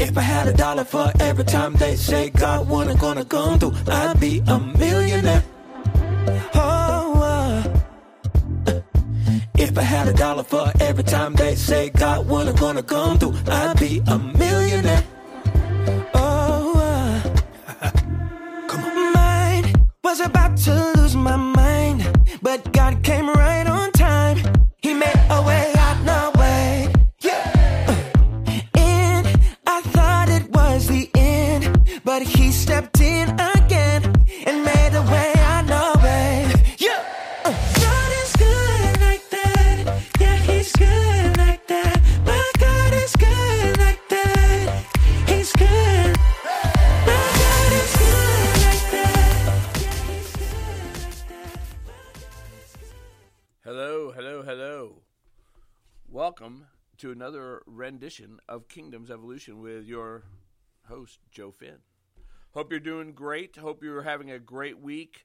If I had a dollar for every time they say God wasn't gonna come through, I'd be a millionaire. Oh, uh, if I had a dollar for every time they say God wasn't gonna come through, I'd be a millionaire. Oh, uh, come on. Mine was about to lose my mind, but God came right Welcome to another rendition of Kingdoms Evolution with your host, Joe Finn. Hope you're doing great. Hope you're having a great week.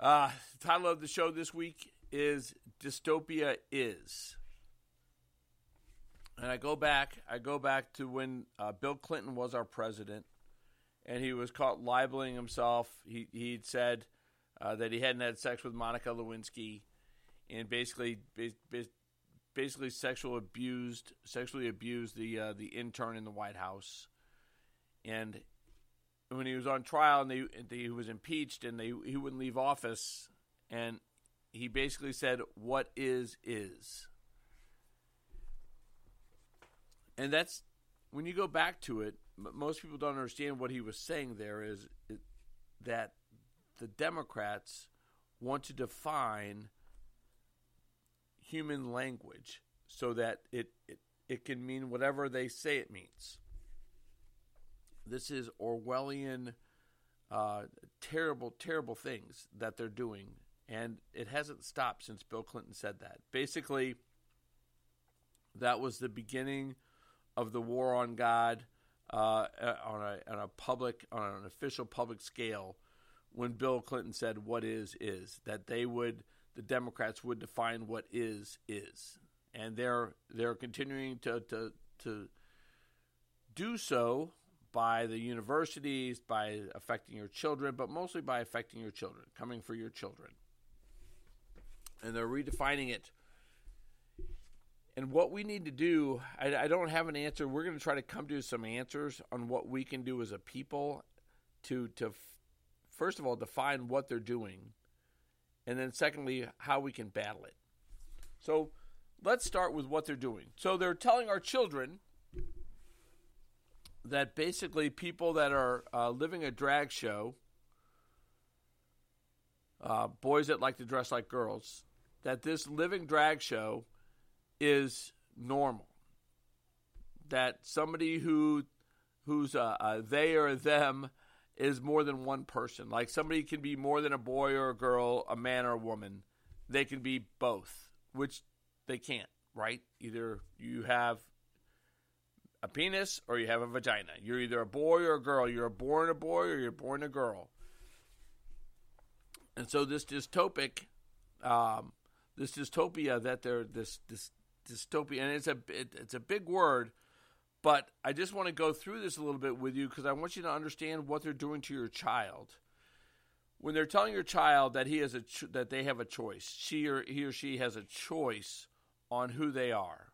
Uh, the title of the show this week is Dystopia Is. And I go back, I go back to when uh, Bill Clinton was our president, and he was caught libeling himself. He he'd said uh, that he hadn't had sex with Monica Lewinsky, and basically ba- ba- basically sexual abused sexually abused the uh, the intern in the White House, and when he was on trial and they, he was impeached and they he wouldn't leave office, and he basically said, "What is is," and that's when you go back to it. Most people don't understand what he was saying. There is it, that the Democrats want to define human language so that it, it, it can mean whatever they say it means. This is Orwellian, uh, terrible, terrible things that they're doing. And it hasn't stopped since Bill Clinton said that. Basically, that was the beginning of the war on God uh, on, a, on a public, on an official public scale when Bill Clinton said, What is, is. That they would the Democrats would define what is is, and they're they're continuing to to to do so by the universities, by affecting your children, but mostly by affecting your children, coming for your children, and they're redefining it. And what we need to do, I, I don't have an answer. We're going to try to come to some answers on what we can do as a people to to first of all define what they're doing and then secondly how we can battle it. So let's start with what they're doing. So they're telling our children that basically people that are uh, living a drag show uh, boys that like to dress like girls that this living drag show is normal. That somebody who who's a, a they or them is more than one person. Like somebody can be more than a boy or a girl, a man or a woman. They can be both, which they can't, right? Either you have a penis or you have a vagina. You're either a boy or a girl. You're born a boy or you're born a girl. And so this dystopic, um, this dystopia that they're this this dystopia, and it's a it, it's a big word, but I just want to go through this a little bit with you because I want you to understand what they're doing to your child. When they're telling your child that he has a ch- that they have a choice, she or he or she has a choice on who they are.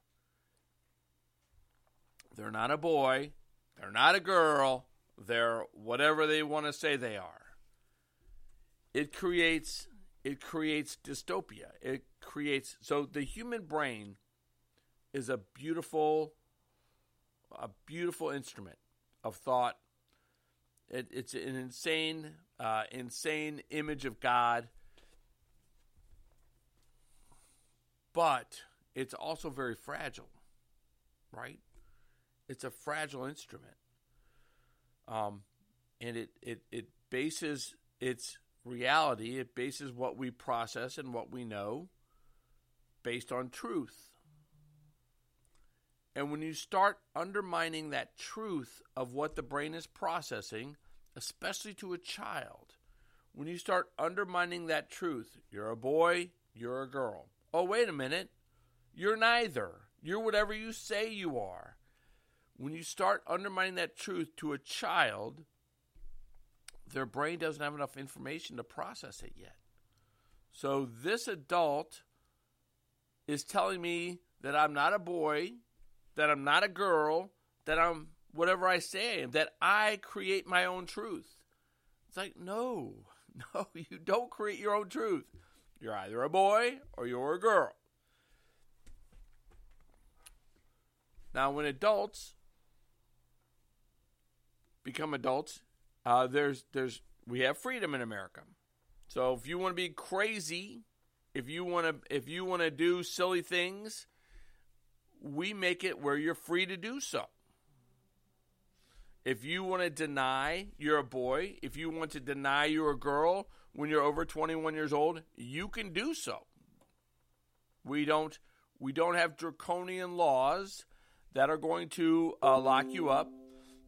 They're not a boy, they're not a girl, they're whatever they want to say they are. It creates it creates dystopia. It creates so the human brain is a beautiful a beautiful instrument of thought. It, it's an insane, uh, insane image of God, but it's also very fragile. right? It's a fragile instrument. Um, and it, it, it bases its reality, it bases what we process and what we know based on truth. And when you start undermining that truth of what the brain is processing, especially to a child, when you start undermining that truth, you're a boy, you're a girl. Oh, wait a minute. You're neither. You're whatever you say you are. When you start undermining that truth to a child, their brain doesn't have enough information to process it yet. So this adult is telling me that I'm not a boy, that I'm not a girl, that I'm whatever I say, that I create my own truth. It's like, no, no, you don't create your own truth. You're either a boy or you're a girl. Now, when adults become adults, uh, there's there's we have freedom in America. So if you want to be crazy, if you want to if you want to do silly things, we make it where you're free to do so. If you want to deny you're a boy, if you want to deny you're a girl when you're over 21 years old, you can do so. We don't we don't have draconian laws that are going to uh, lock you up,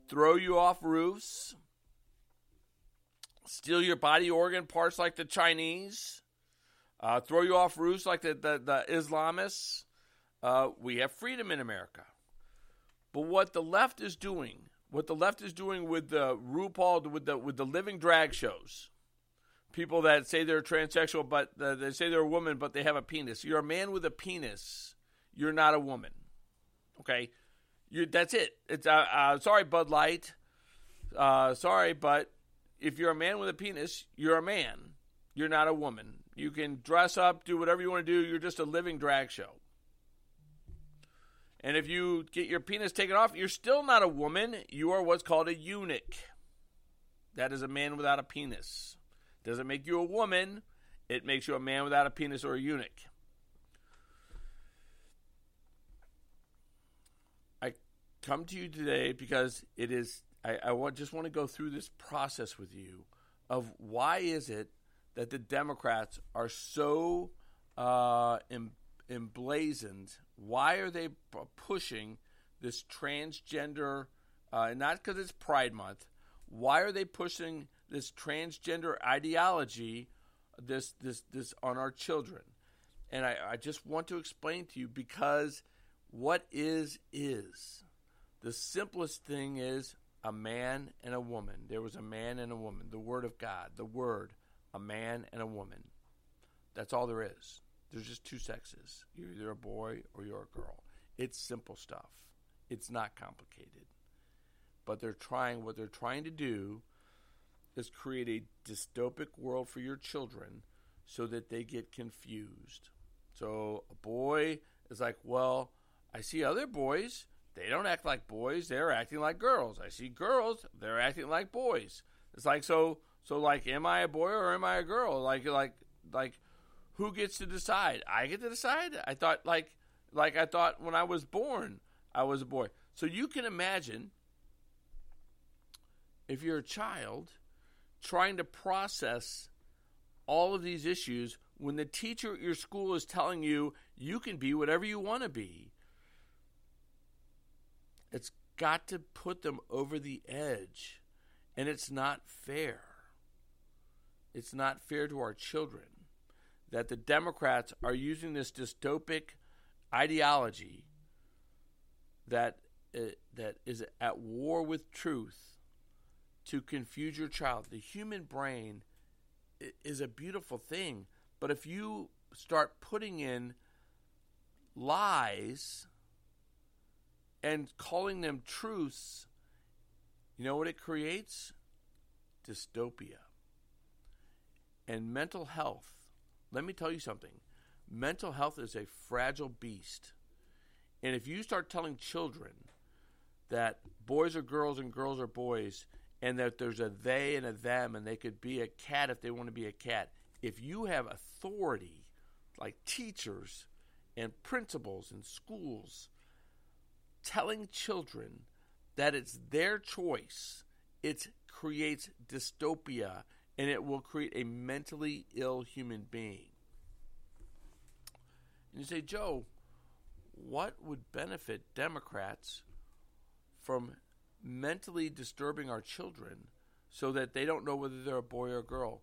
throw you off roofs, steal your body organ parts like the Chinese, uh, throw you off roofs like the, the, the Islamists. Uh, we have freedom in America. But what the left is doing, what the left is doing with the RuPaul, with the with the living drag shows, people that say they're transsexual, but uh, they say they're a woman, but they have a penis. You're a man with a penis. You're not a woman. Okay, you. That's it. It's uh, uh, sorry, Bud Light. Uh, sorry, but if you're a man with a penis, you're a man. You're not a woman. You can dress up, do whatever you want to do. You're just a living drag show. And if you get your penis taken off, you're still not a woman. You are what's called a eunuch. That is a man without a penis. Doesn't make you a woman, it makes you a man without a penis or a eunuch. I come to you today because it is I, I want, just want to go through this process with you of why is it that the Democrats are so uh, em, emblazoned? Why are they pushing this transgender? Uh, not because it's Pride Month. Why are they pushing this transgender ideology, this this this on our children? And I, I just want to explain to you because what is is the simplest thing is a man and a woman. There was a man and a woman. The Word of God, the Word, a man and a woman. That's all there is. There's just two sexes. You're either a boy or you're a girl. It's simple stuff. It's not complicated. But they're trying, what they're trying to do is create a dystopic world for your children so that they get confused. So a boy is like, well, I see other boys they don't act like boys; they're acting like girls. I see girls; they're acting like boys. It's like so. So like, am I a boy or am I a girl? Like like like, who gets to decide? I get to decide. I thought like like I thought when I was born I was a boy. So you can imagine if you're a child trying to process all of these issues when the teacher at your school is telling you you can be whatever you want to be it's got to put them over the edge. And it's not fair. It's not fair to our children that the Democrats are using this dystopic ideology that uh, that is at war with truth to confuse your child. The human brain is a beautiful thing, but if you start putting in lies and calling them truths, you know what it creates? Dystopia. And mental health. Let me tell you something. Mental health is a fragile beast. And if you start telling children that boys are girls and girls are boys, and that there's a they and a them, and they could be a cat if they want to be a cat, if you have authority like teachers and principals and schools telling children that it's their choice, it creates dystopia and it will create a mentally ill human being. And you say, Joe, what would benefit Democrats from mentally disturbing our children so that they don't know whether they're a boy or a girl?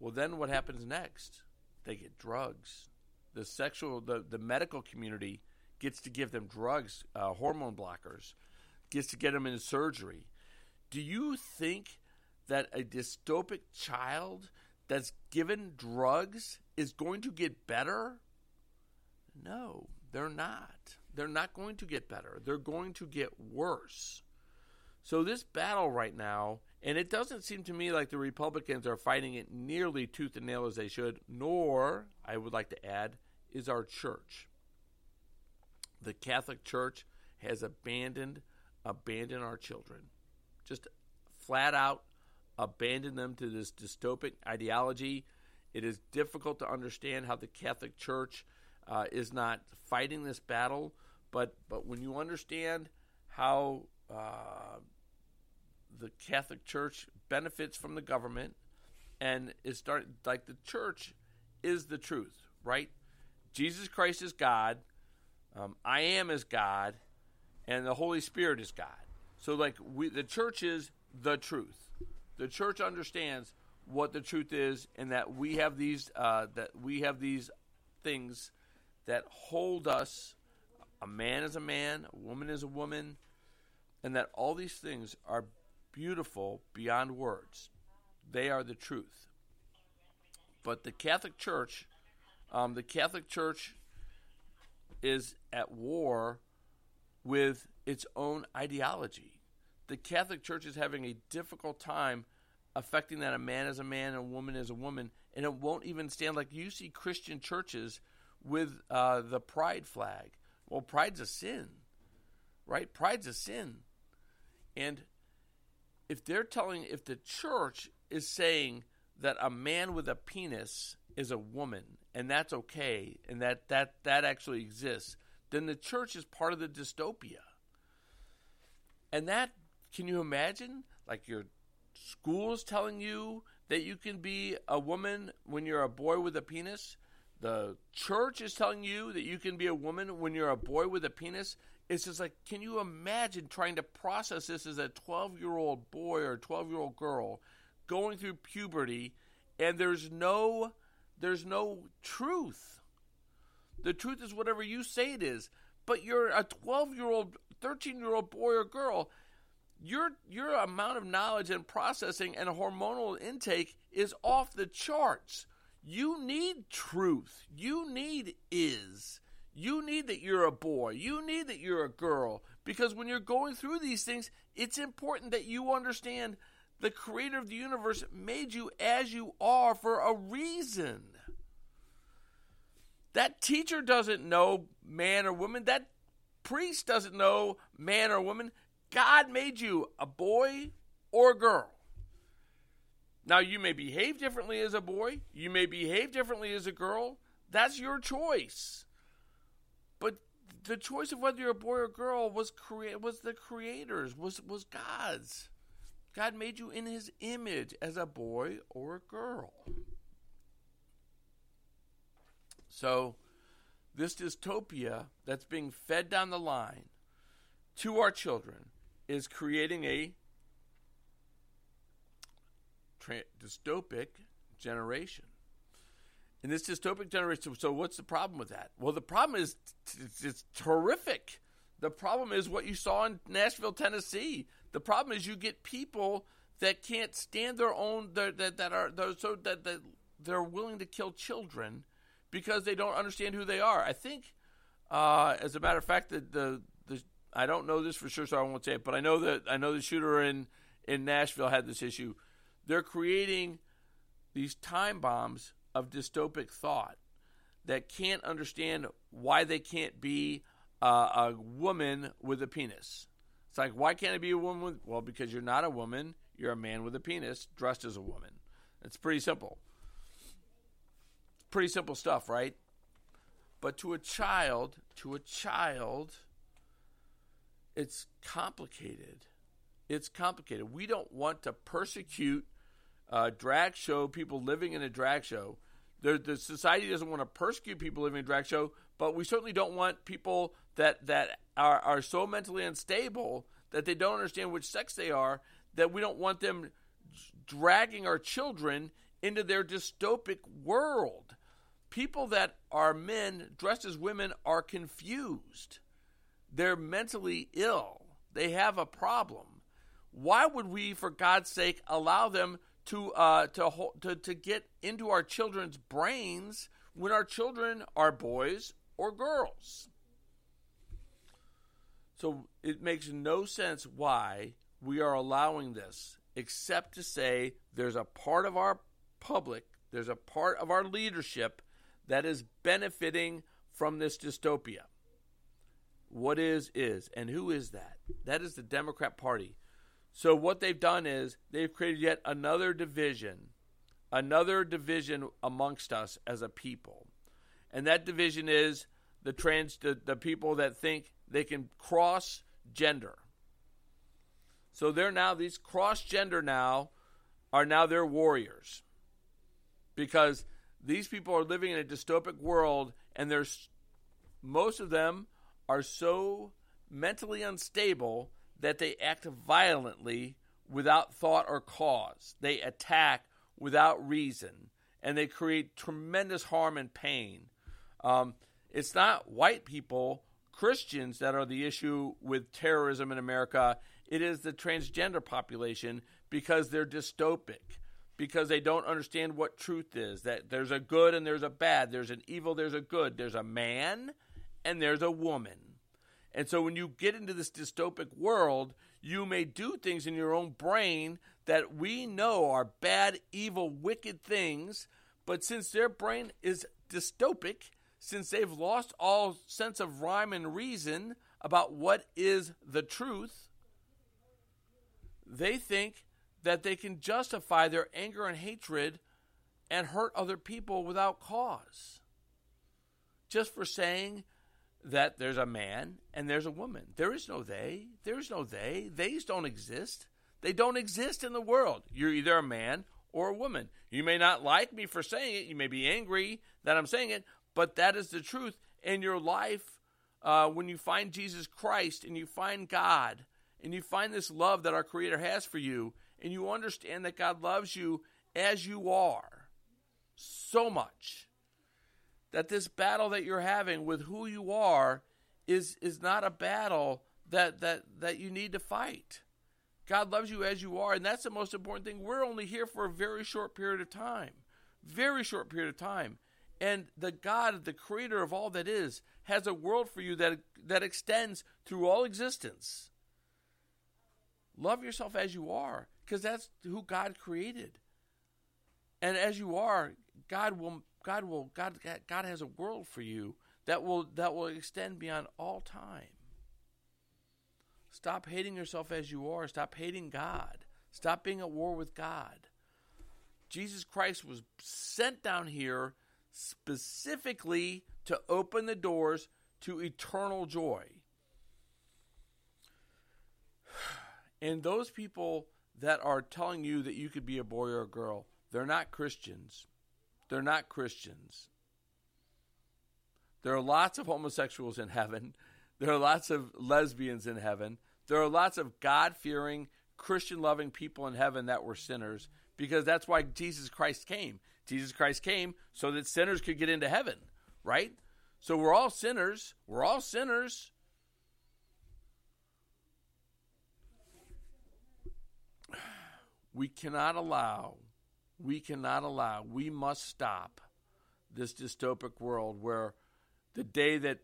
Well, then what happens next? They get drugs. The sexual, the, the medical community gets to give them drugs, uh, hormone blockers, gets to get them into surgery. Do you think that a dystopic child that's given drugs is going to get better? No, they're not. They're not going to get better. They're going to get worse. So, this battle right now, and it doesn't seem to me like the Republicans are fighting it nearly tooth and nail as they should, nor, I would like to add, is our church. The Catholic Church has abandoned abandoned our children. Just flat out abandon them to this dystopic ideology. It is difficult to understand how the Catholic Church uh, is not fighting this battle, but but when you understand how uh, the Catholic Church benefits from the government and is start like the church is the truth, right? Jesus Christ is God. Um, I am is God, and the Holy Spirit is God. So, like we, the church is the truth the church understands what the truth is, and that we have these uh, that we have these things that hold us. A man is a man, a woman is a woman, and that all these things are beautiful beyond words. They are the truth. But the Catholic Church, um, the Catholic Church is at war with its own ideology the Catholic Church is having a difficult time affecting that a man is a man and a woman is a woman, and it won't even stand like you see Christian churches with uh, the pride flag. Well, pride's a sin, right? Pride's a sin. And if they're telling, if the church is saying that a man with a penis is a woman and that's okay and that that that actually exists, then the church is part of the dystopia. And that can you imagine? Like your school's telling you that you can be a woman when you're a boy with a penis. The church is telling you that you can be a woman when you're a boy with a penis. It's just like, can you imagine trying to process this as a 12 year old boy or 12 year old girl going through puberty and there's no there's no truth. The truth is whatever you say it is. But you're a 12 year old, 13 year old boy or girl your your amount of knowledge and processing and hormonal intake is off the charts. You need truth. You need is. You need that you're a boy. You need that you're a girl. Because when you're going through these things, it's important that you understand the creator of the universe made you as you are for a reason. That teacher doesn't know man or woman. That priest doesn't know man or woman. God made you a boy or a girl. Now, you may behave differently as a boy, you may behave differently as a girl. That's your choice. But the choice of whether you're a boy or a girl was crea- was the creator's, was was God's. God made you in his image as a boy or a girl. So, this dystopia that's being fed down the line to our children is creating a tra- dystopic generation. In this dystopic generation, so what's the problem with that? Well, the problem is it's, it's terrific. The problem is what you saw in Nashville, Tennessee. The problem is you get people that can't stand their own that that are so that, that they're willing to kill children because they don't understand who they are. I think, uh, as a matter of fact, the, the I don't know this for sure, so I won't say it. But I know that I know the shooter in in Nashville had this issue. They're creating these time bombs of dystopic thought that can't understand why they can't be uh, a woman with a penis. It's like why can't it be a woman with? Well, because you're not a woman. You're a man with a penis dressed as a woman. It's pretty simple. Pretty simple stuff, right? But to a child, to a child it's complicated. It's complicated. We don't want to persecute uh, drag show people living in a drag show. The, the society doesn't want to persecute people living in a drag show, but we certainly don't want people that that are, are so mentally unstable that they don't understand which sex they are that we don't want them dragging our children into their dystopic world. People that are men dressed as women are confused. They're mentally ill. They have a problem. Why would we, for God's sake, allow them to uh, to, to to get into our children's brains when our children are boys or girls? So it makes no sense why we are allowing this, except to say there's a part of our public, there's a part of our leadership that is benefiting from this dystopia. What is, is. And who is that? That is the Democrat Party. So what they've done is they've created yet another division, another division amongst us as a people. And that division is the trans the, the people that think they can cross gender. So they're now these cross gender now are now their warriors. Because these people are living in a dystopic world and there's most of them are so mentally unstable that they act violently without thought or cause. They attack without reason and they create tremendous harm and pain. Um, it's not white people, Christians, that are the issue with terrorism in America. It is the transgender population because they're dystopic, because they don't understand what truth is that there's a good and there's a bad, there's an evil, there's a good, there's a man and there's a woman. And so when you get into this dystopic world, you may do things in your own brain that we know are bad, evil, wicked things, but since their brain is dystopic, since they've lost all sense of rhyme and reason about what is the truth, they think that they can justify their anger and hatred and hurt other people without cause. Just for saying that there's a man and there's a woman. There is no they. There is no they. Theys don't exist. They don't exist in the world. You're either a man or a woman. You may not like me for saying it. You may be angry that I'm saying it, but that is the truth. In your life, uh, when you find Jesus Christ and you find God and you find this love that our Creator has for you, and you understand that God loves you as you are so much that this battle that you're having with who you are is is not a battle that that that you need to fight. God loves you as you are, and that's the most important thing. We're only here for a very short period of time. Very short period of time. And the God, the creator of all that is, has a world for you that that extends through all existence. Love yourself as you are, because that's who God created. And as you are, God will God will God God has a world for you that will that will extend beyond all time. Stop hating yourself as you are. Stop hating God. Stop being at war with God. Jesus Christ was sent down here specifically to open the doors to eternal joy. And those people that are telling you that you could be a boy or a girl, they're not Christians. They're not Christians. There are lots of homosexuals in heaven. There are lots of lesbians in heaven. There are lots of God fearing, Christian loving people in heaven that were sinners because that's why Jesus Christ came. Jesus Christ came so that sinners could get into heaven, right? So we're all sinners. We're all sinners. We cannot allow, we cannot allow, we must stop this dystopic world where the day that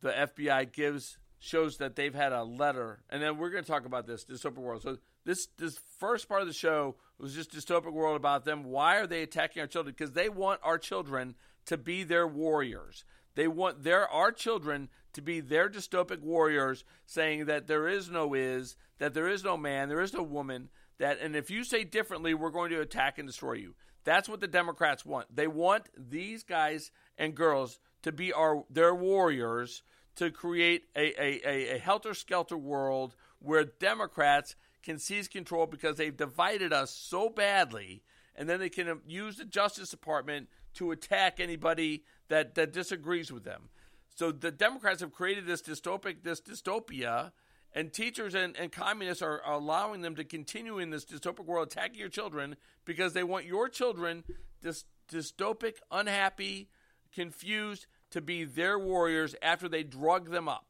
the FBI gives shows that they've had a letter, and then we're going to talk about this dystopic world. So this this first part of the show was just dystopic world about them. Why are they attacking our children? Because they want our children to be their warriors. They want their our children to be their dystopic warriors, saying that there is no is, that there is no man, there is no woman, that and if you say differently, we're going to attack and destroy you. That's what the Democrats want. They want these guys and girls to be our their warriors to create a, a, a, a helter skelter world where Democrats can seize control because they've divided us so badly, and then they can use the Justice Department to attack anybody that, that disagrees with them. So the Democrats have created this dystopic, this dystopia, and teachers and, and communists are, allowing them to continue in this dystopic world, attacking your children because they want your children dys, dystopic, unhappy, confused to be their warriors after they drug them up.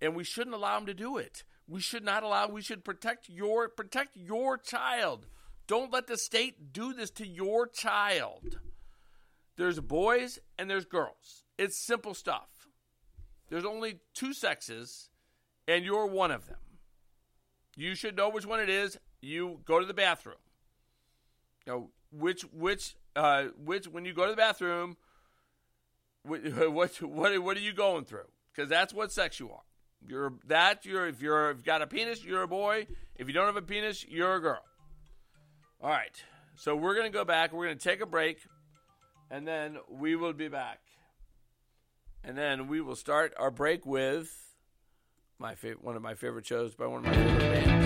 And we shouldn't allow them to do it. We should not allow. We should protect your protect your child. Don't let the state do this to your child. There's boys and there's girls. It's simple stuff. There's only two sexes, and you're one of them. You should know which one it is. You go to the bathroom. You know which which uh, which when you go to the bathroom, what what what, what are you going through? Because that's what sex you are. You're that you're if you're if you've got a penis, you're a boy. If you don't have a penis, you're a girl. All right. So we're gonna go back. We're gonna take a break, and then we will be back. And then we will start our break with my one of my favorite shows by one of my favorite bands.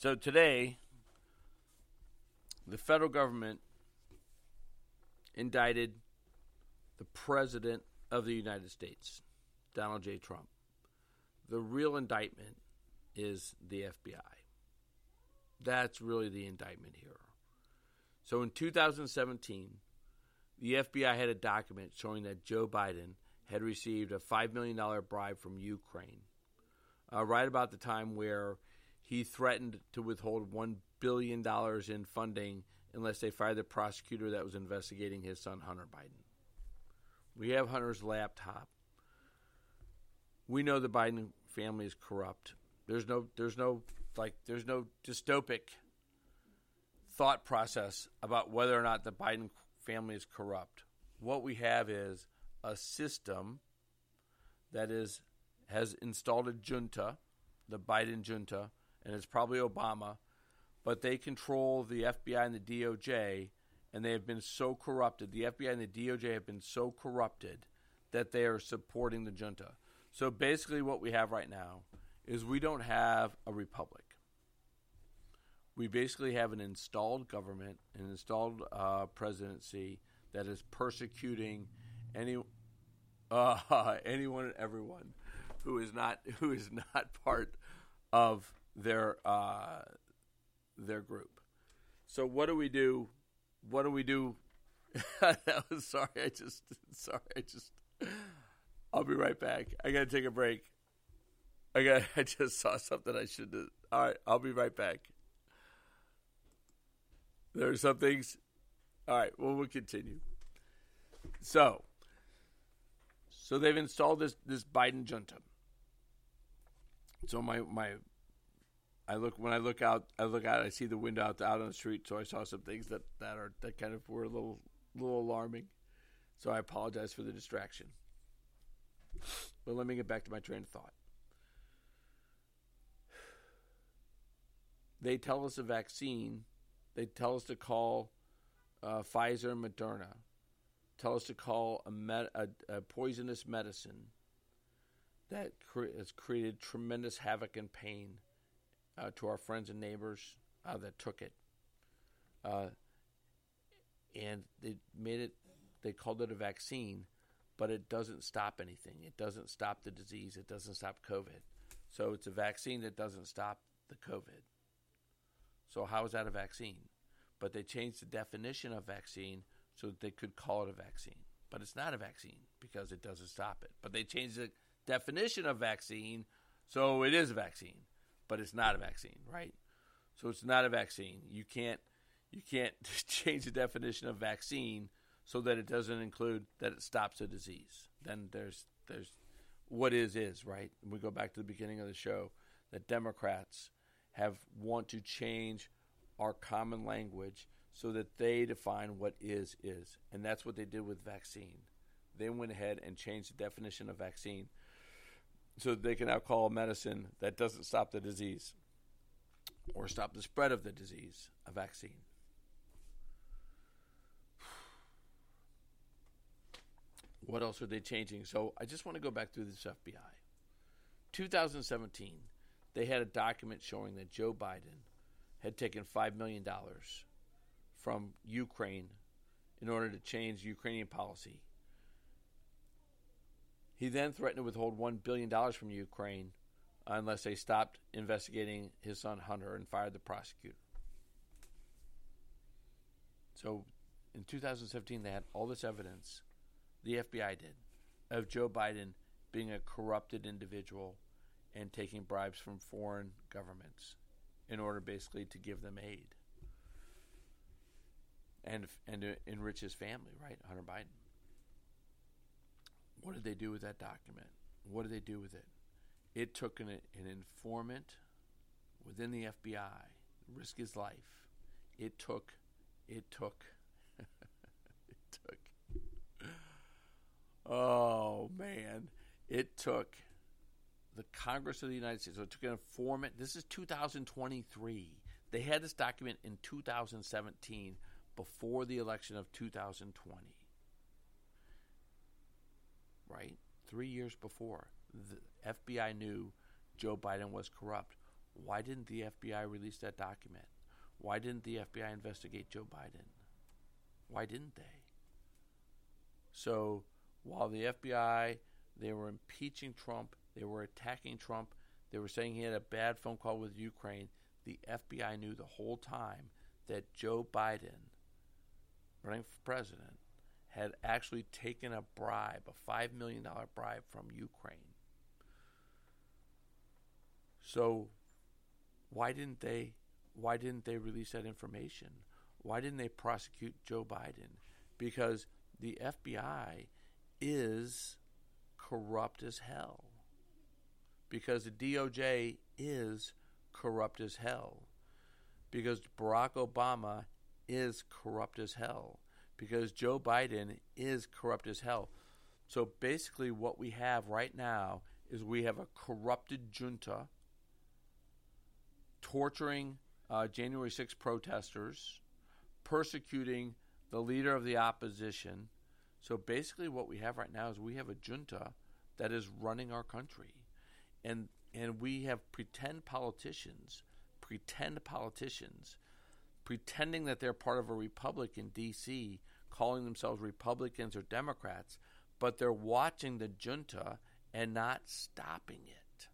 So today, the federal government indicted the President of the United States, Donald J. Trump. The real indictment is the FBI. That's really the indictment here. So in 2017, the FBI had a document showing that Joe Biden had received a $5 million bribe from Ukraine, uh, right about the time where he threatened to withhold $1 billion in funding unless they fired the prosecutor that was investigating his son, Hunter Biden. We have Hunter's laptop. We know the Biden family is corrupt. There's no, there's no, like, there's no dystopic thought process about whether or not the Biden family is corrupt. What we have is a system that is has installed a junta, the Biden junta, and it's probably Obama, but they control the FBI and the DOJ, and they have been so corrupted. The FBI and the DOJ have been so corrupted that they are supporting the junta. So basically, what we have right now is we don't have a republic. We basically have an installed government, an installed uh, presidency that is persecuting any uh, anyone and everyone who is not who is not part of their uh, their group. So what do we do? What do we do? sorry. I just sorry. I just. I'll be right back. I gotta take a break. I got. I just saw something I should. have All right. I'll be right back. There are some things. All right. Well, we'll continue. So, So they've installed this this Biden junta. So my my I look when I look out I look out I see the window out out on the street so I saw some things that, that are that kind of were a little little alarming. So I apologize for the distraction. But let me get back to my train of thought. They tell us a vaccine, they tell us to call uh, Pfizer and Moderna, tell us to call a, med- a, a poisonous medicine that cre- has created tremendous havoc and pain uh, to our friends and neighbors uh, that took it. Uh, and they made it, they called it a vaccine, but it doesn't stop anything. It doesn't stop the disease. It doesn't stop COVID. So it's a vaccine that doesn't stop the COVID. So how is that a vaccine? But they changed the definition of vaccine so that they could call it a vaccine. But it's not a vaccine because it doesn't stop it. But they changed the definition of vaccine so it is a vaccine, but it's not a vaccine, right? So it's not a vaccine. You can't you can't change the definition of vaccine so that it doesn't include that it stops a disease. Then there's there's what is is, right? We go back to the beginning of the show that Democrats have want to change our common language so that they define what is is. And that's what they did with vaccine. They went ahead and changed the definition of vaccine so that they can now call a medicine that doesn't stop the disease or stop the spread of the disease a vaccine. What else are they changing? So I just want to go back through this FBI. 2017, they had a document showing that Joe Biden had taken $5 million from Ukraine in order to change Ukrainian policy. He then threatened to withhold $1 billion from Ukraine unless they stopped investigating his son Hunter and fired the prosecutor. So in 2017, they had all this evidence, the FBI did, of Joe Biden being a corrupted individual and taking bribes from foreign governments in order basically to give them aid and and to enrich his family, right? Hunter Biden. What did they do with that document? What did they do with it? It took an, an informant within the FBI, risk his life. It took, it took, it took. Oh man, it took the Congress of the United States. So it took an informant. This is 2023. They had this document in 2017 before the election of 2020. Right? Three years before. The FBI knew Joe Biden was corrupt. Why didn't the FBI release that document? Why didn't the FBI investigate Joe Biden? Why didn't they? So while the FBI, they were impeaching Trump, they were attacking Trump, they were saying he had a bad phone call with Ukraine, the FBI knew the whole time that Joe Biden, running for president, had actually taken a bribe, a $5 million bribe from Ukraine. So why didn't they why didn't they release that information? Why didn't they prosecute Joe Biden? Because the FBI is corrupt as hell. Because the DOJ is corrupt as hell. Because Barack Obama is corrupt as hell. Because Joe Biden is corrupt as hell. So basically, what we have right now is we have a corrupted junta torturing uh, January 6 protesters, persecuting the leader of the opposition. So basically, what we have right now is we have a junta that is running our country, and and we have pretend politicians, pretend politicians, pretending that they're part of a republic in D.C., calling themselves Republicans or Democrats, but they're watching the junta and not stopping it.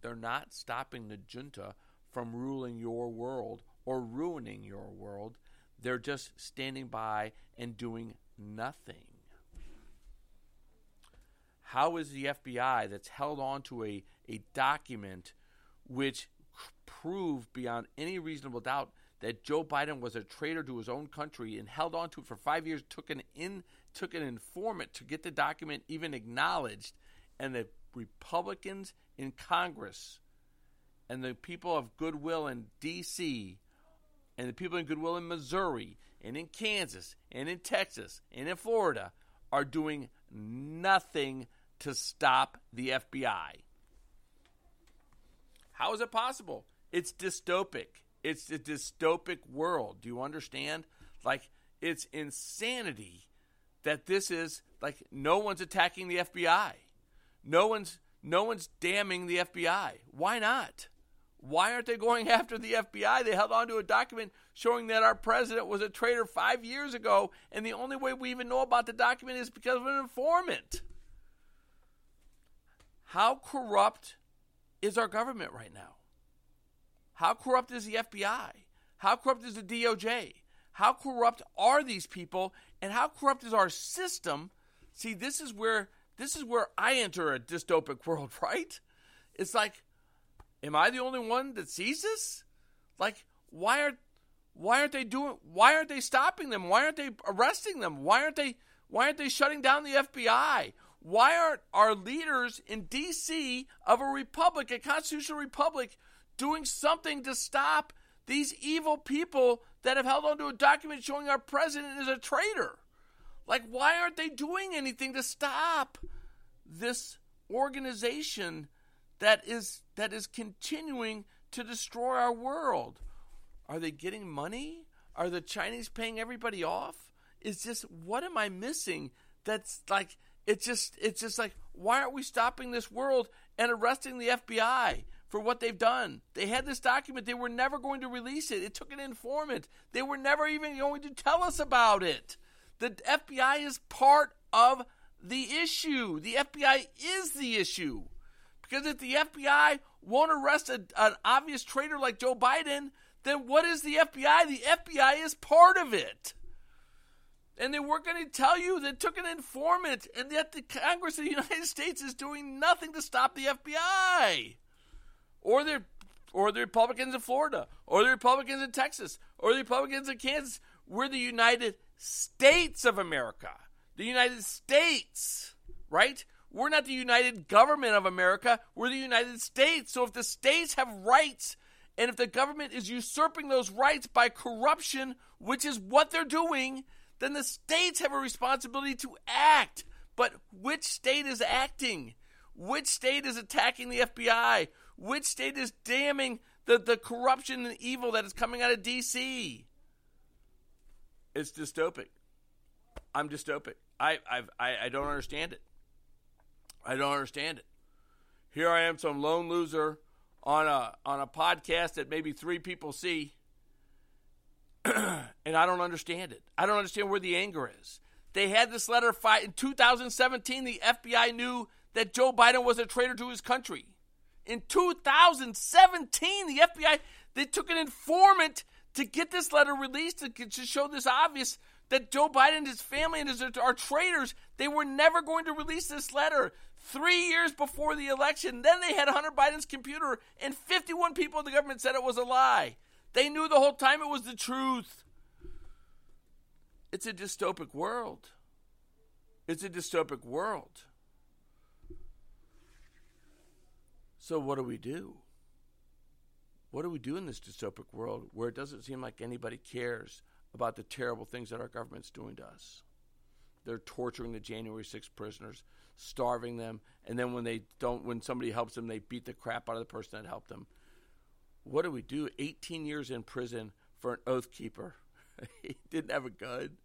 They're not stopping the junta from ruling your world or ruining your world. They're just standing by and doing nothing. How is the FBI that's held on to a, a document which proved beyond any reasonable doubt that Joe Biden was a traitor to his own country and held on to it for five years, took an in took an informant to get the document even acknowledged, and the Republicans in Congress and the people of goodwill in D.C. and the people in goodwill in Missouri and in Kansas and in Texas and in Florida are doing nothing to stop the FBI. How is it possible? It's dystopic. It's a dystopic world. Do you understand? Like, it's insanity that this is like no one's attacking the FBI. No one's no one's damning the FBI. Why not? Why aren't they going after the FBI? They held on to a document showing that our president was a traitor five years ago, and the only way we even know about the document is because of an informant. How corrupt is our government right now? How corrupt is the FBI? How corrupt is the DOJ? How corrupt are these people and how corrupt is our system? See, this is where this is where I enter a dystopic world, right? It's like am I the only one that sees this? Like why are why aren't they doing why aren't they stopping them? Why aren't they arresting them? Why aren't they why aren't they shutting down the FBI? Why aren't our leaders in DC of a republic, a constitutional republic, doing something to stop these evil people that have held onto a document showing our president is a traitor? Like, why aren't they doing anything to stop this organization that is that is continuing to destroy our world? Are they getting money? Are the Chinese paying everybody off? Is just what am I missing? That's like it's just it's just like why aren't we stopping this world and arresting the FBI for what they've done? They had this document, they were never going to release it. It took an informant. They were never even going to tell us about it. The FBI is part of the issue. The FBI is the issue. Because if the FBI won't arrest a, an obvious traitor like Joe Biden, then what is the FBI? The FBI is part of it and they weren't going to tell you. They took an informant, and yet the Congress of the United States is doing nothing to stop the FBI, or the or the Republicans in Florida, or the Republicans in Texas, or the Republicans in Kansas. We're the United States of America, the United States, right? We're not the United Government of America. We're the United States. So if the states have rights, and if the government is usurping those rights by corruption, which is what they're doing then the states have a responsibility to act. But which state is acting? Which state is attacking the FBI? Which state is damning the, the corruption and evil that is coming out of D.C.? It's dystopic. I'm dystopic. I, I've, I, I don't understand it. I don't understand it. Here I am, some lone loser on a on a podcast that maybe three people see and I don't understand it. I don't understand where the anger is. They had this letter fight in 2017. The FBI knew that Joe Biden was a traitor to his country. In 2017, the FBI they took an informant to get this letter released to, to show this obvious that Joe Biden and his family and his are traitors. They were never going to release this letter. Three years before the election, then they had Hunter Biden's computer, and 51 people in the government said it was a lie. They knew the whole time it was the truth. It's a dystopic world. It's a dystopic world. So, what do we do? What do we do in this dystopic world where it doesn't seem like anybody cares about the terrible things that our government's doing to us? They're torturing the January 6 prisoners, starving them, and then when they don't, when somebody helps them, they beat the crap out of the person that helped them. What do we do? 18 years in prison for an oath keeper. he didn't have a gun.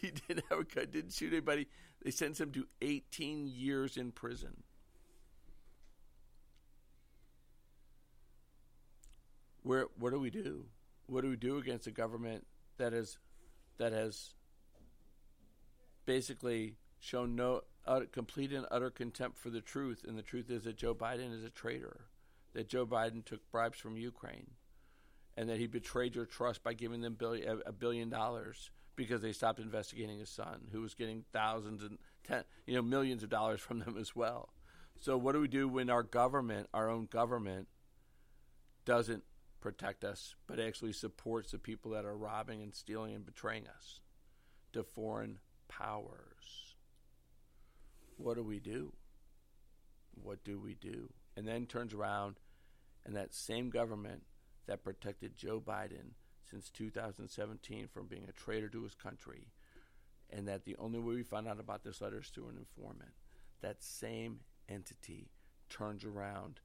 He didn't have a gun, didn't shoot anybody. They sentenced him to 18 years in prison. Where what do we do? What do we do against a government that has that has basically shown no utter, complete and utter contempt for the truth, and the truth is that Joe Biden is a traitor that Joe Biden took bribes from Ukraine and that he betrayed your trust by giving them billion, a billion dollars because they stopped investigating his son, who was getting thousands and ten, you know, millions of dollars from them as well. So, what do we do when our government, our own government, doesn't protect us, but actually supports the people that are robbing and stealing and betraying us to foreign powers. What do we do? What do we do? And then turns around, and that same government that protected Joe Biden since 2017 from being a traitor to his country, and that the only way we found out about this letter is through an informant, that same entity turns around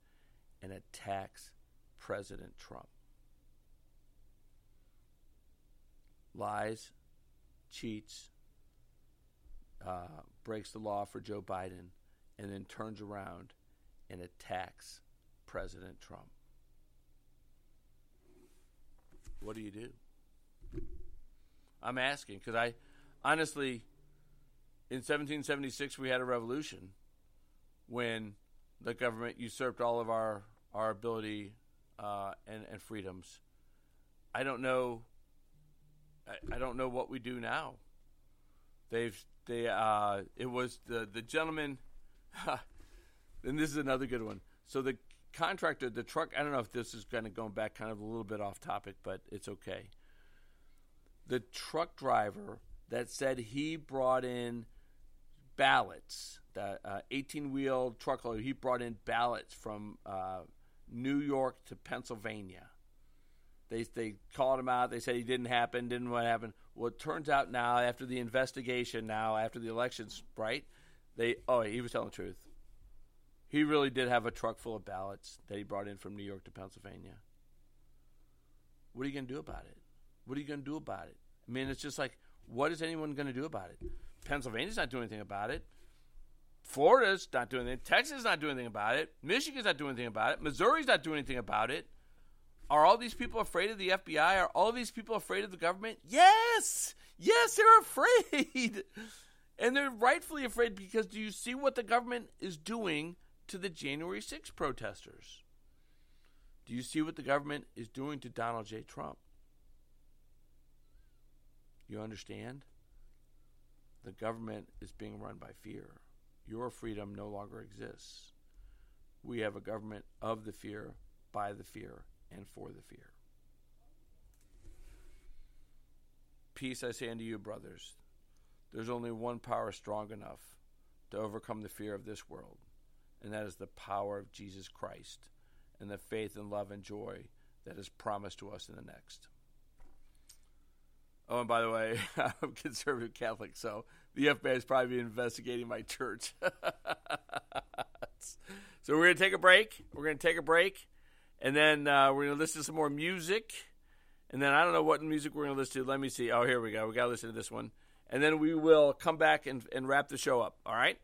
and attacks President Trump. Lies, cheats, uh, breaks the law for Joe Biden, and then turns around and attacks President Trump. What do you do? I'm asking because I honestly, in 1776, we had a revolution when the government usurped all of our our ability uh, and and freedoms. I don't know. I, I don't know what we do now. They've they uh, it was the the gentleman, and this is another good one. So the contractor, the truck. I don't know if this is kind of going back kind of a little bit off topic, but it's okay. The truck driver that said he brought in ballots, the 18 uh, wheel truckload, he brought in ballots from uh, New York to Pennsylvania. They, they called him out. They said he didn't happen, didn't what happened. Well, it turns out now, after the investigation, now after the elections, right? They oh, he was telling the truth. He really did have a truck full of ballots that he brought in from New York to Pennsylvania. What are you going to do about it? What are you going to do about it? I mean, it's just like, what is anyone going to do about it? Pennsylvania's not doing anything about it. Florida's not doing anything. Texas not doing anything about it. Michigan's not doing anything about it. Missouri's not doing anything about it. Are all these people afraid of the FBI? Are all these people afraid of the government? Yes! Yes, they're afraid. and they're rightfully afraid because do you see what the government is doing to the January 6 protesters? Do you see what the government is doing to Donald J. Trump? You understand? The government is being run by fear. Your freedom no longer exists. We have a government of the fear, by the fear, and for the fear. Peace I say unto you, brothers. There's only one power strong enough to overcome the fear of this world, and that is the power of Jesus Christ and the faith and love and joy that is promised to us in the next. Oh, and by the way, I'm conservative Catholic, so the FBI is probably investigating my church. so we're going to take a break. We're going to take a break, and then uh, we're going to listen to some more music. And then I don't know what music we're going to listen to. Let me see. Oh, here we go. We got to listen to this one. And then we will come back and, and wrap the show up. All right?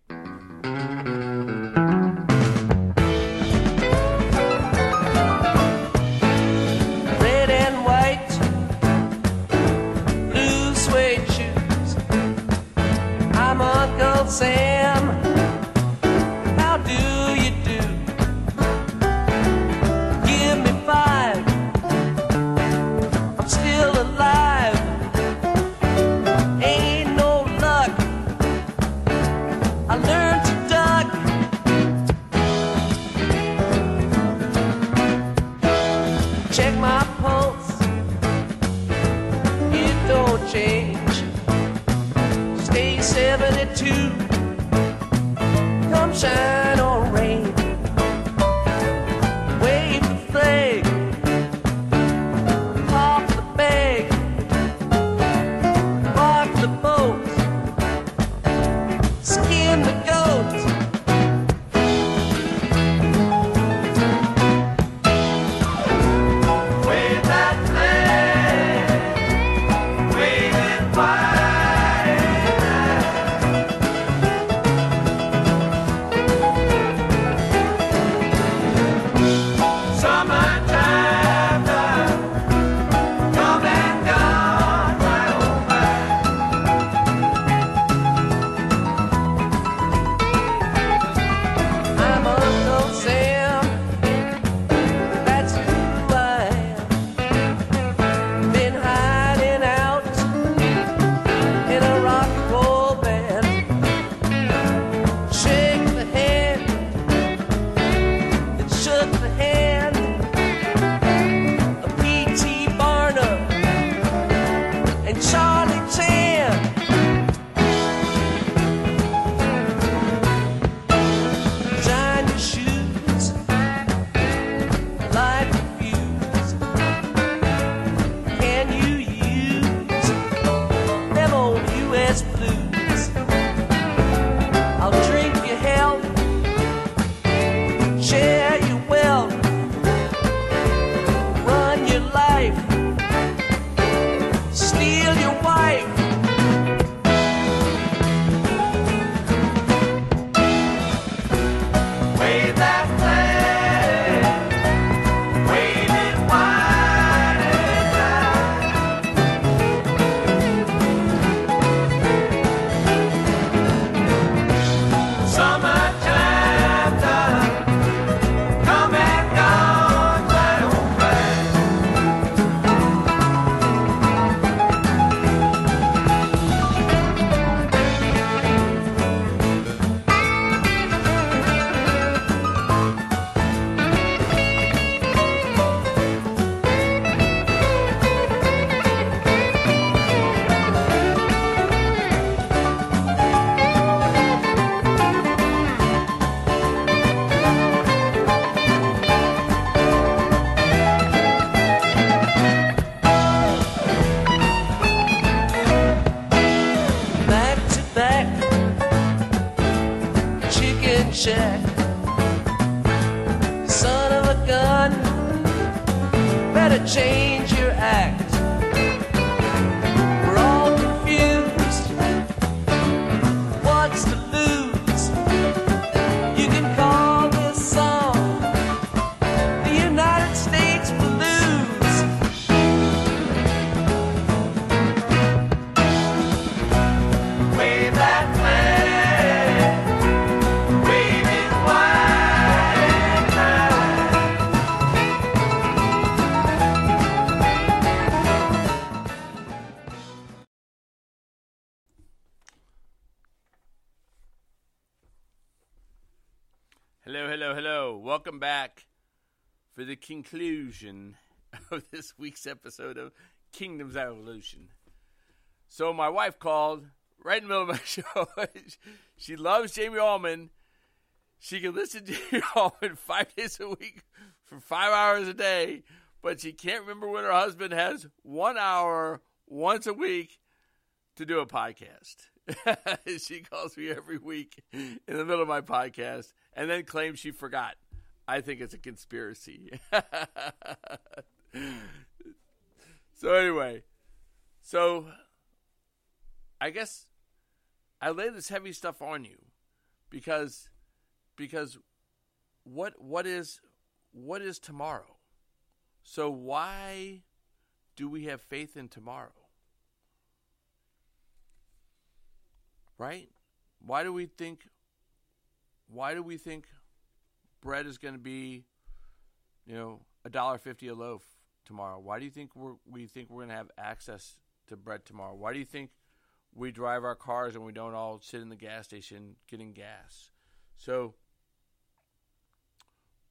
Welcome back for the conclusion of this week's episode of Kingdoms Evolution. So, my wife called right in the middle of my show. she loves Jamie Allman. She can listen to Jamie Allman five days a week for five hours a day, but she can't remember when her husband has one hour once a week to do a podcast. she calls me every week in the middle of my podcast and then claims she forgot. I think it's a conspiracy. so anyway, so I guess I lay this heavy stuff on you because because what what is what is tomorrow? So why do we have faith in tomorrow? right? Why do we think? Why do we think bread is going to be, you know, a dollar fifty a loaf tomorrow? Why do you think we're we think we're going to have access to bread tomorrow? Why do you think we drive our cars and we don't all sit in the gas station getting gas? So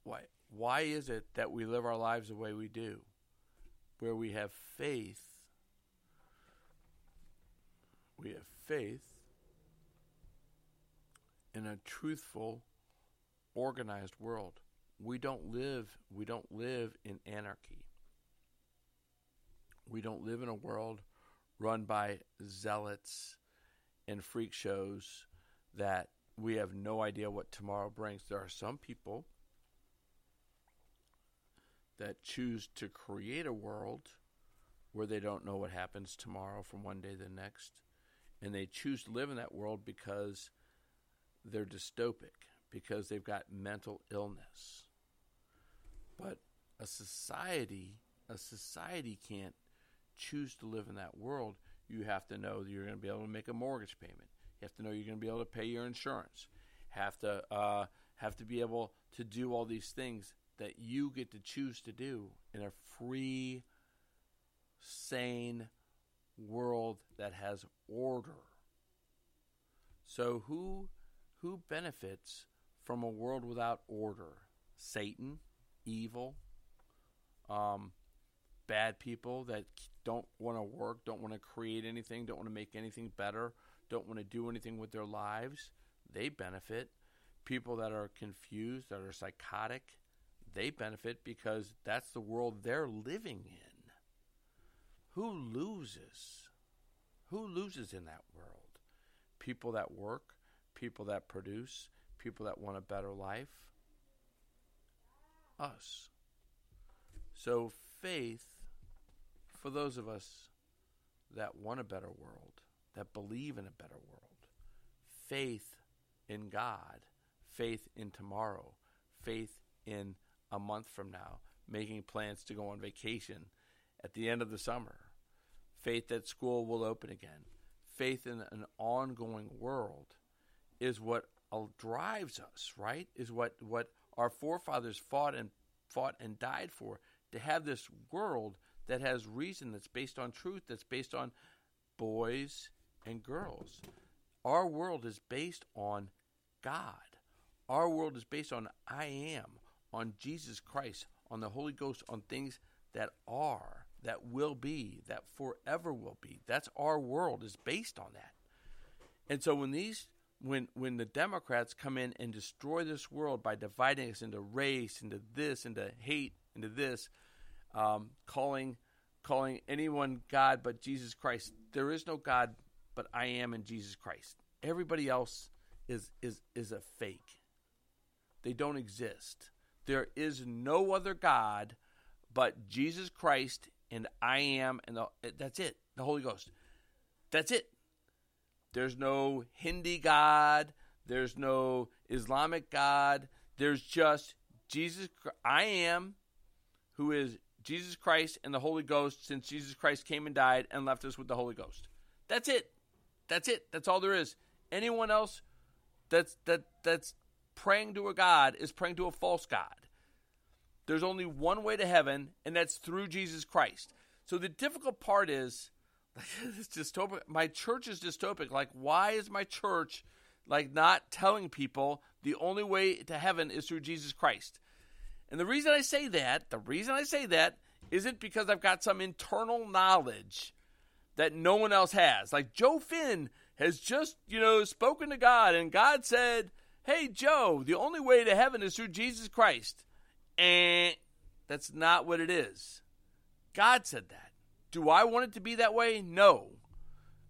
why why is it that we live our lives the way we do, where we have faith? We have faith in a truthful, organized world. We don't live we don't live in anarchy. We don't live in a world run by zealots and freak shows that we have no idea what tomorrow brings. There are some people that choose to create a world where they don't know what happens tomorrow from one day to the next. And they choose to live in that world because they're dystopic, because they've got mental illness. But a society, a society can't choose to live in that world. You have to know that you're going to be able to make a mortgage payment. You have to know you're going to be able to pay your insurance. Have to uh, have to be able to do all these things that you get to choose to do in a free, sane world that has order. So who who benefits from a world without order? Satan, evil, um, bad people that don't want to work, don't want to create anything, don't want to make anything better, don't want to do anything with their lives. They benefit. People that are confused, that are psychotic, they benefit because that's the world they're living in. Who loses? Who loses in that world? People that work, people that produce, people that want a better life. Us. So, faith, for those of us that want a better world, that believe in a better world, faith in God, faith in tomorrow, faith in a month from now, making plans to go on vacation at the end of the summer, faith that school will open again, faith in an ongoing world is what drives us, right? Is what, what our forefathers fought and fought and died for to have this world that has reason, that's based on truth, that's based on boys and girls. Our world is based on God. Our world is based on I am, on Jesus Christ, on the Holy Ghost, on things that are, that will be, that forever will be. That's our world is based on that. And so when these when when the Democrats come in and destroy this world by dividing us into race, into this, into hate, into this, um, calling calling anyone God but Jesus Christ. There is no God but I am in Jesus Christ. Everybody else is is is a fake. They don't exist. There is no other God but Jesus Christ and I am, and the, that's it. The Holy Ghost. That's it. There's no Hindi God. There's no Islamic God. There's just Jesus. I am, who is Jesus Christ and the Holy Ghost, since Jesus Christ came and died and left us with the Holy Ghost. That's it. That's it. That's all there is. Anyone else that's that that's praying to a God is praying to a false God. There's only one way to heaven, and that's through Jesus Christ. So the difficult part is it's dystopic. My church is dystopic. Like, why is my church like not telling people the only way to heaven is through Jesus Christ? And the reason I say that, the reason I say that isn't because I've got some internal knowledge that no one else has. Like Joe Finn has just, you know, spoken to God and God said, "Hey Joe, the only way to heaven is through Jesus Christ." And that's not what it is. God said that. Do I want it to be that way? No.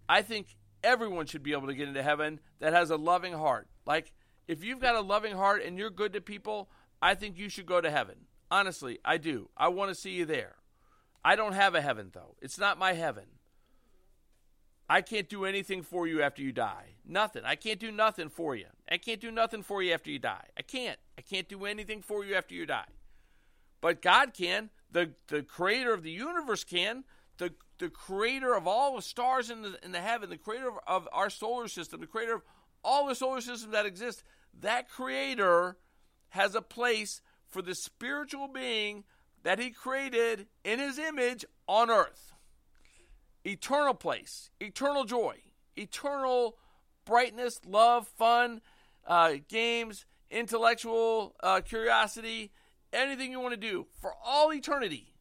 I think everyone should be able to get into heaven that has a loving heart. Like, if you've got a loving heart and you're good to people, I think you should go to heaven. Honestly, I do. I want to see you there. I don't have a heaven, though. It's not my heaven. I can't do anything for you after you die. Nothing. I can't do nothing for you. I can't do nothing for you after you die. I can't. I can't do anything for you after you die. But God can. The the creator of the universe can. The the creator of all the stars in the in the heaven, the creator of, of our solar system, the creator of all the solar systems that exist, that creator has a place for the spiritual being that he created in his image on earth eternal place, eternal joy, eternal brightness, love, fun, uh, games, intellectual uh, curiosity, anything you want to do for all eternity.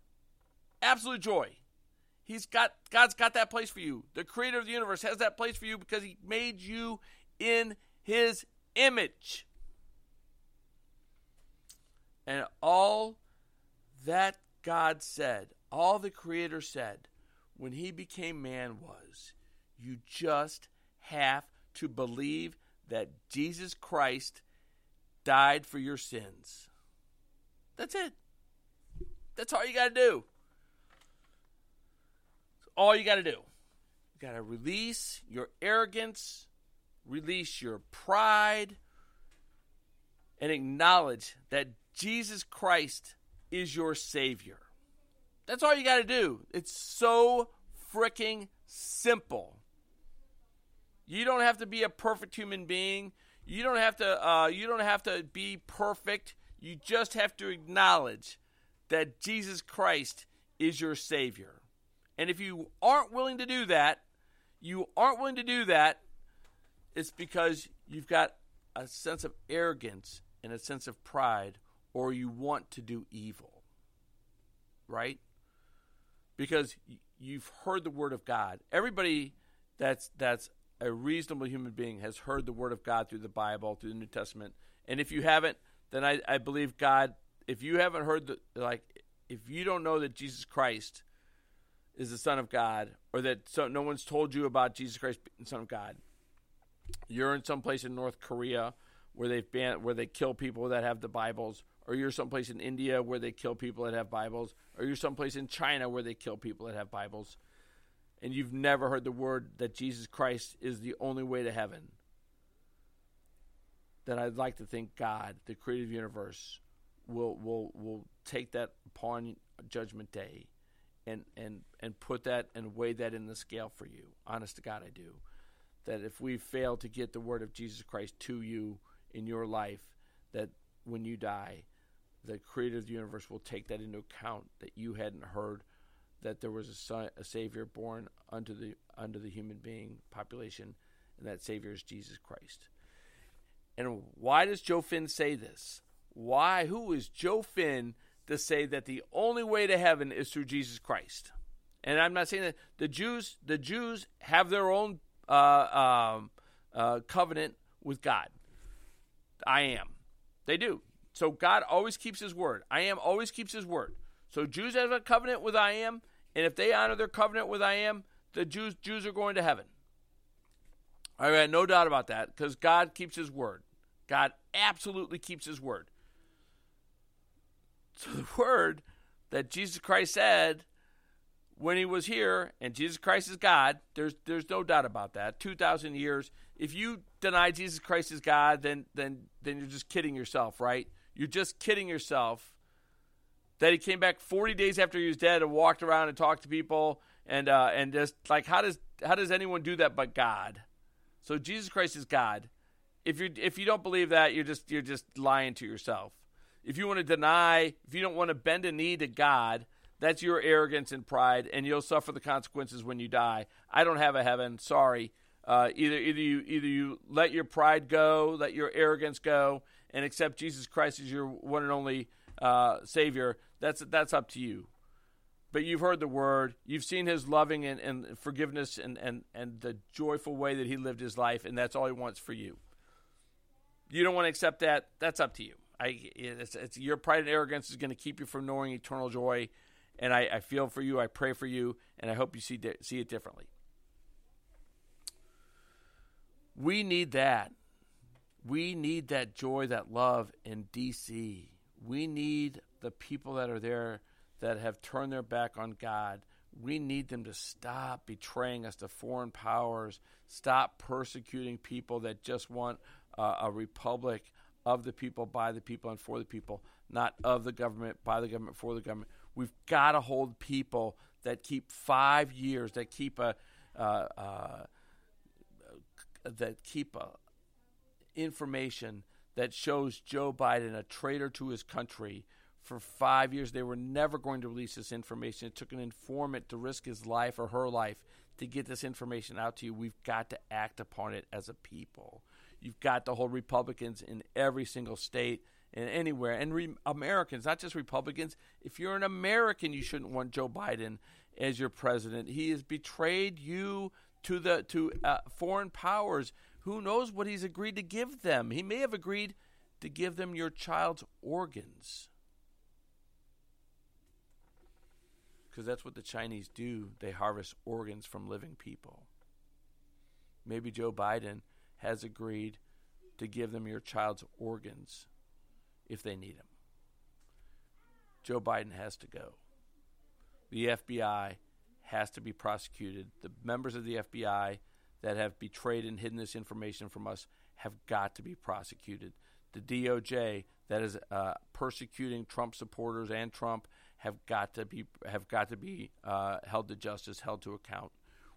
Absolute joy. He's got God's got that place for you. The creator of the universe has that place for you because he made you in his image. And all that God said, all the creator said, when he became man was you just have to believe that Jesus Christ died for your sins. That's it. That's all you got to do. All you got to do. You got to release your arrogance, release your pride, and acknowledge that Jesus Christ is your Savior. That's all you got to do. It's so freaking simple. You don't have to be a perfect human being. You don't have to. Uh, you don't have to be perfect. You just have to acknowledge that Jesus Christ is your Savior. And if you aren't willing to do that, you aren't willing to do that. It's because you've got a sense of arrogance and a sense of pride, or you want to do evil. Right? because you've heard the word of God. Everybody that's that's a reasonable human being has heard the word of God through the Bible, through the New Testament. And if you haven't, then I, I believe God. If you haven't heard the like, if you don't know that Jesus Christ is the Son of God, or that so, no one's told you about Jesus Christ, the Son of God, you're in some place in North Korea where they've banned where they kill people that have the Bibles, or you're someplace in India where they kill people that have Bibles, or you're someplace in China where they kill people that have Bibles, and you've never heard the word that Jesus Christ is the only way to heaven, then I'd like to think God, the creative universe, will will will take that upon Judgment Day, and and and put that and weigh that in the scale for you. Honest to God, I do. That if we fail to get the word of Jesus Christ to you in your life, that when you die, the creator of the universe will take that into account that you hadn't heard that there was a, son, a savior born unto the under the human being population and that savior is Jesus Christ. And why does Joe Finn say this? Why who is Joe Finn to say that the only way to heaven is through Jesus Christ? And I'm not saying that the Jews the Jews have their own uh, um, uh, covenant with God. I am. They do. So God always keeps his word. I am always keeps his word. So Jews have a covenant with I am, and if they honor their covenant with I am, the Jews Jews are going to heaven. I got no doubt about that because God keeps his word. God absolutely keeps his word. So the word, that Jesus Christ said when he was here, and Jesus Christ is God. There's there's no doubt about that. Two thousand years. If you deny Jesus Christ is God, then then then you're just kidding yourself, right? You're just kidding yourself. That he came back 40 days after he was dead and walked around and talked to people and uh, and just like how does how does anyone do that but God? So Jesus Christ is God. If you if you don't believe that, you're just you're just lying to yourself. If you want to deny, if you don't want to bend a knee to God, that's your arrogance and pride, and you'll suffer the consequences when you die. I don't have a heaven. Sorry. Uh, either either you either you let your pride go, let your arrogance go, and accept Jesus Christ as your one and only uh, Savior. That's that's up to you. But you've heard the word, you've seen His loving and, and forgiveness and, and and the joyful way that He lived His life, and that's all He wants for you. You don't want to accept that. That's up to you. I it's, it's your pride and arrogance is going to keep you from knowing eternal joy and I, I, feel for you. I pray for you, and I hope you see see it differently. We need that. We need that joy, that love in DC. We need the people that are there that have turned their back on God. We need them to stop betraying us to foreign powers, stop persecuting people that just want uh, a republic of the people, by the people, and for the people, not of the government, by the government, for the government. We've got to hold people that keep five years, that keep a, uh, uh, that keep a information that shows Joe Biden a traitor to his country for five years. They were never going to release this information. It took an informant to risk his life or her life to get this information out to you. We've got to act upon it as a people. You've got to hold Republicans in every single state and anywhere. And re- Americans, not just Republicans. If you're an American, you shouldn't want Joe Biden as your president. He has betrayed you to the to uh, foreign powers. Who knows what he's agreed to give them? He may have agreed to give them your child's organs. Because that's what the Chinese do. They harvest organs from living people. Maybe Joe Biden has agreed to give them your child's organs if they need them. Joe Biden has to go. The FBI has to be prosecuted. The members of the FBI that have betrayed and hidden this information from us have got to be prosecuted. The DOJ that is uh, persecuting Trump supporters and Trump have got to be have got to be uh, held to justice, held to account.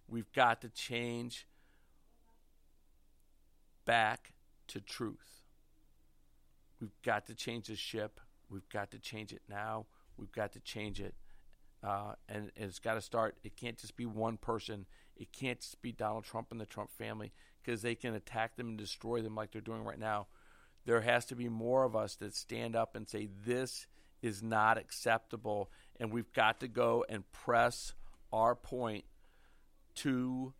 We've got to change back to truth. We've got to change the ship. We've got to change it now. We've got to change it. Uh, and, and it's got to start. It can't just be one person. It can't just be Donald Trump and the Trump family because they can attack them and destroy them like they're doing right now. There has to be more of us that stand up and say, this is not acceptable. And we've got to go and press our point to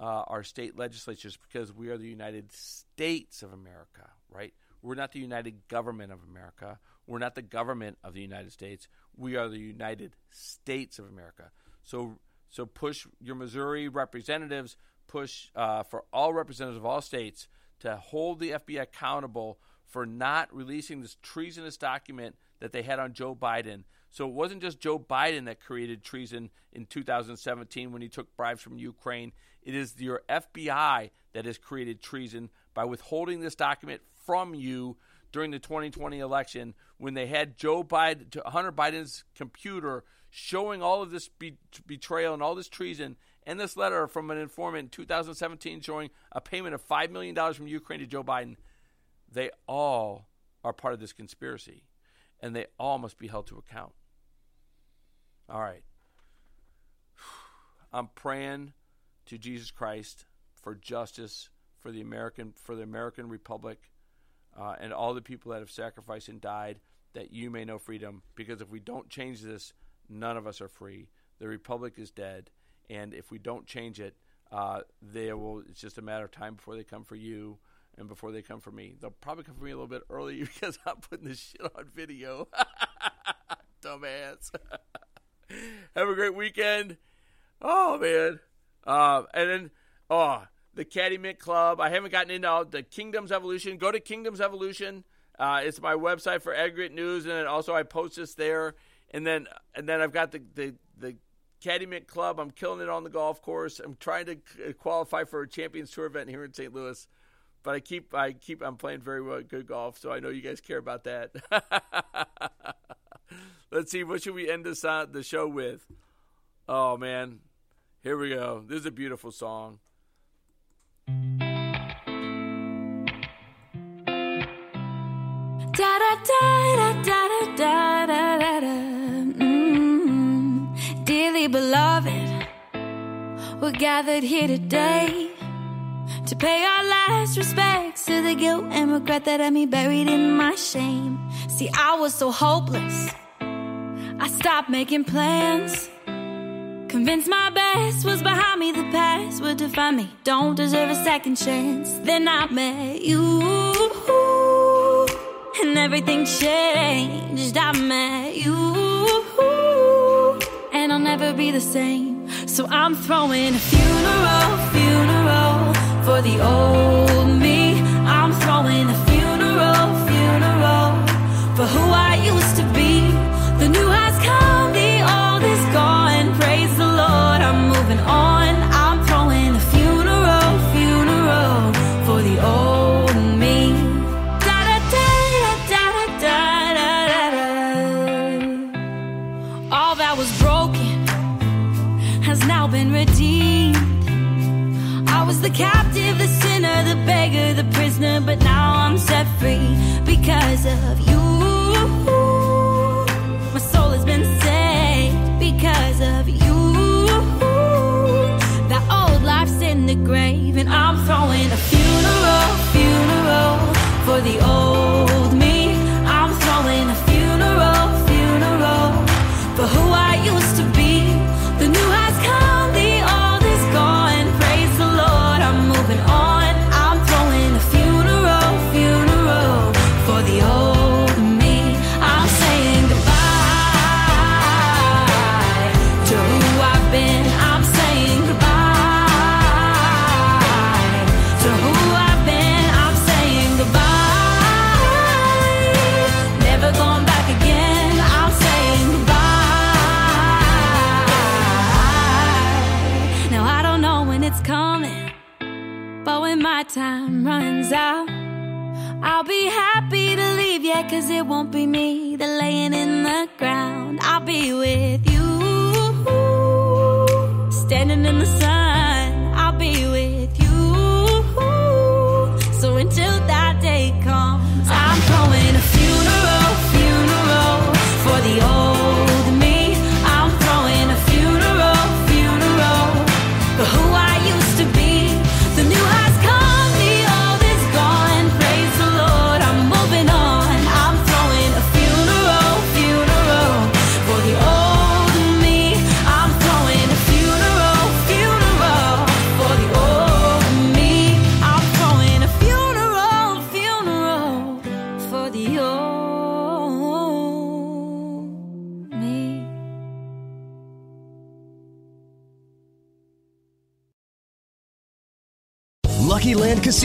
uh, our state legislatures because we are the United States of America, right? We're not the United Government of America. We're not the government of the United States. We are the United States of America. So, so push your Missouri representatives, push uh, for all representatives of all states to hold the FBI accountable for not releasing this treasonous document that they had on Joe Biden. So it wasn't just Joe Biden that created treason in 2017 when he took bribes from Ukraine. It is your FBI that has created treason by withholding this document from you during the 2020 election when they had Joe Biden, Hunter Biden's computer showing all of this be- betrayal and all this treason, and this letter from an informant in 2017 showing a payment of $5 million from Ukraine to Joe Biden. They all are part of this conspiracy, and they all must be held to account. All right. I'm praying to Jesus Christ for justice for the American for the American Republic uh, and all the people that have sacrificed and died, that you may know freedom. Because if we don't change this, none of us are free. The republic is dead, and if we don't change it, uh, they will. It's just a matter of time before they come for you and before they come for me. They'll probably come for me a little bit early because I'm putting this shit on video. Dumbass. Have a great weekend. Oh man. Uh, and then oh the Caddy Mint Club. I haven't gotten into all the Kingdoms Evolution. Go to Kingdoms Evolution. Uh, it's my website for aggregate news, and also I post this there. and then and then I've got the the the Caddyman Club. I'm killing it on the golf course. I'm trying to qualify for a Champions Tour event here in St. Louis, but I keep I keep I'm playing very well good golf, so I know you guys care about that. Let's see what should we end this uh, the show with. Oh man, here we go. This is a beautiful song. Da da da da da da da da da. Mm. Dearly beloved, we're gathered here today to pay our last respects to the guilt and regret that had me buried in my shame. See, I was so hopeless. I stopped making plans. Convinced my best was behind me, the past would define me. Don't deserve a second chance. Then I met you, and everything changed. I met you, and I'll never be the same. So I'm throwing a funeral, funeral for the old me. I'm throwing a funeral, funeral for who I used to be. The new has come, the old is gone. Praise the Lord, I'm moving on. Beggar, the prisoner, but now I'm set free because of you. My soul has been saved because of you. That old life's in the grave, and I'm throwing a funeral, funeral for the old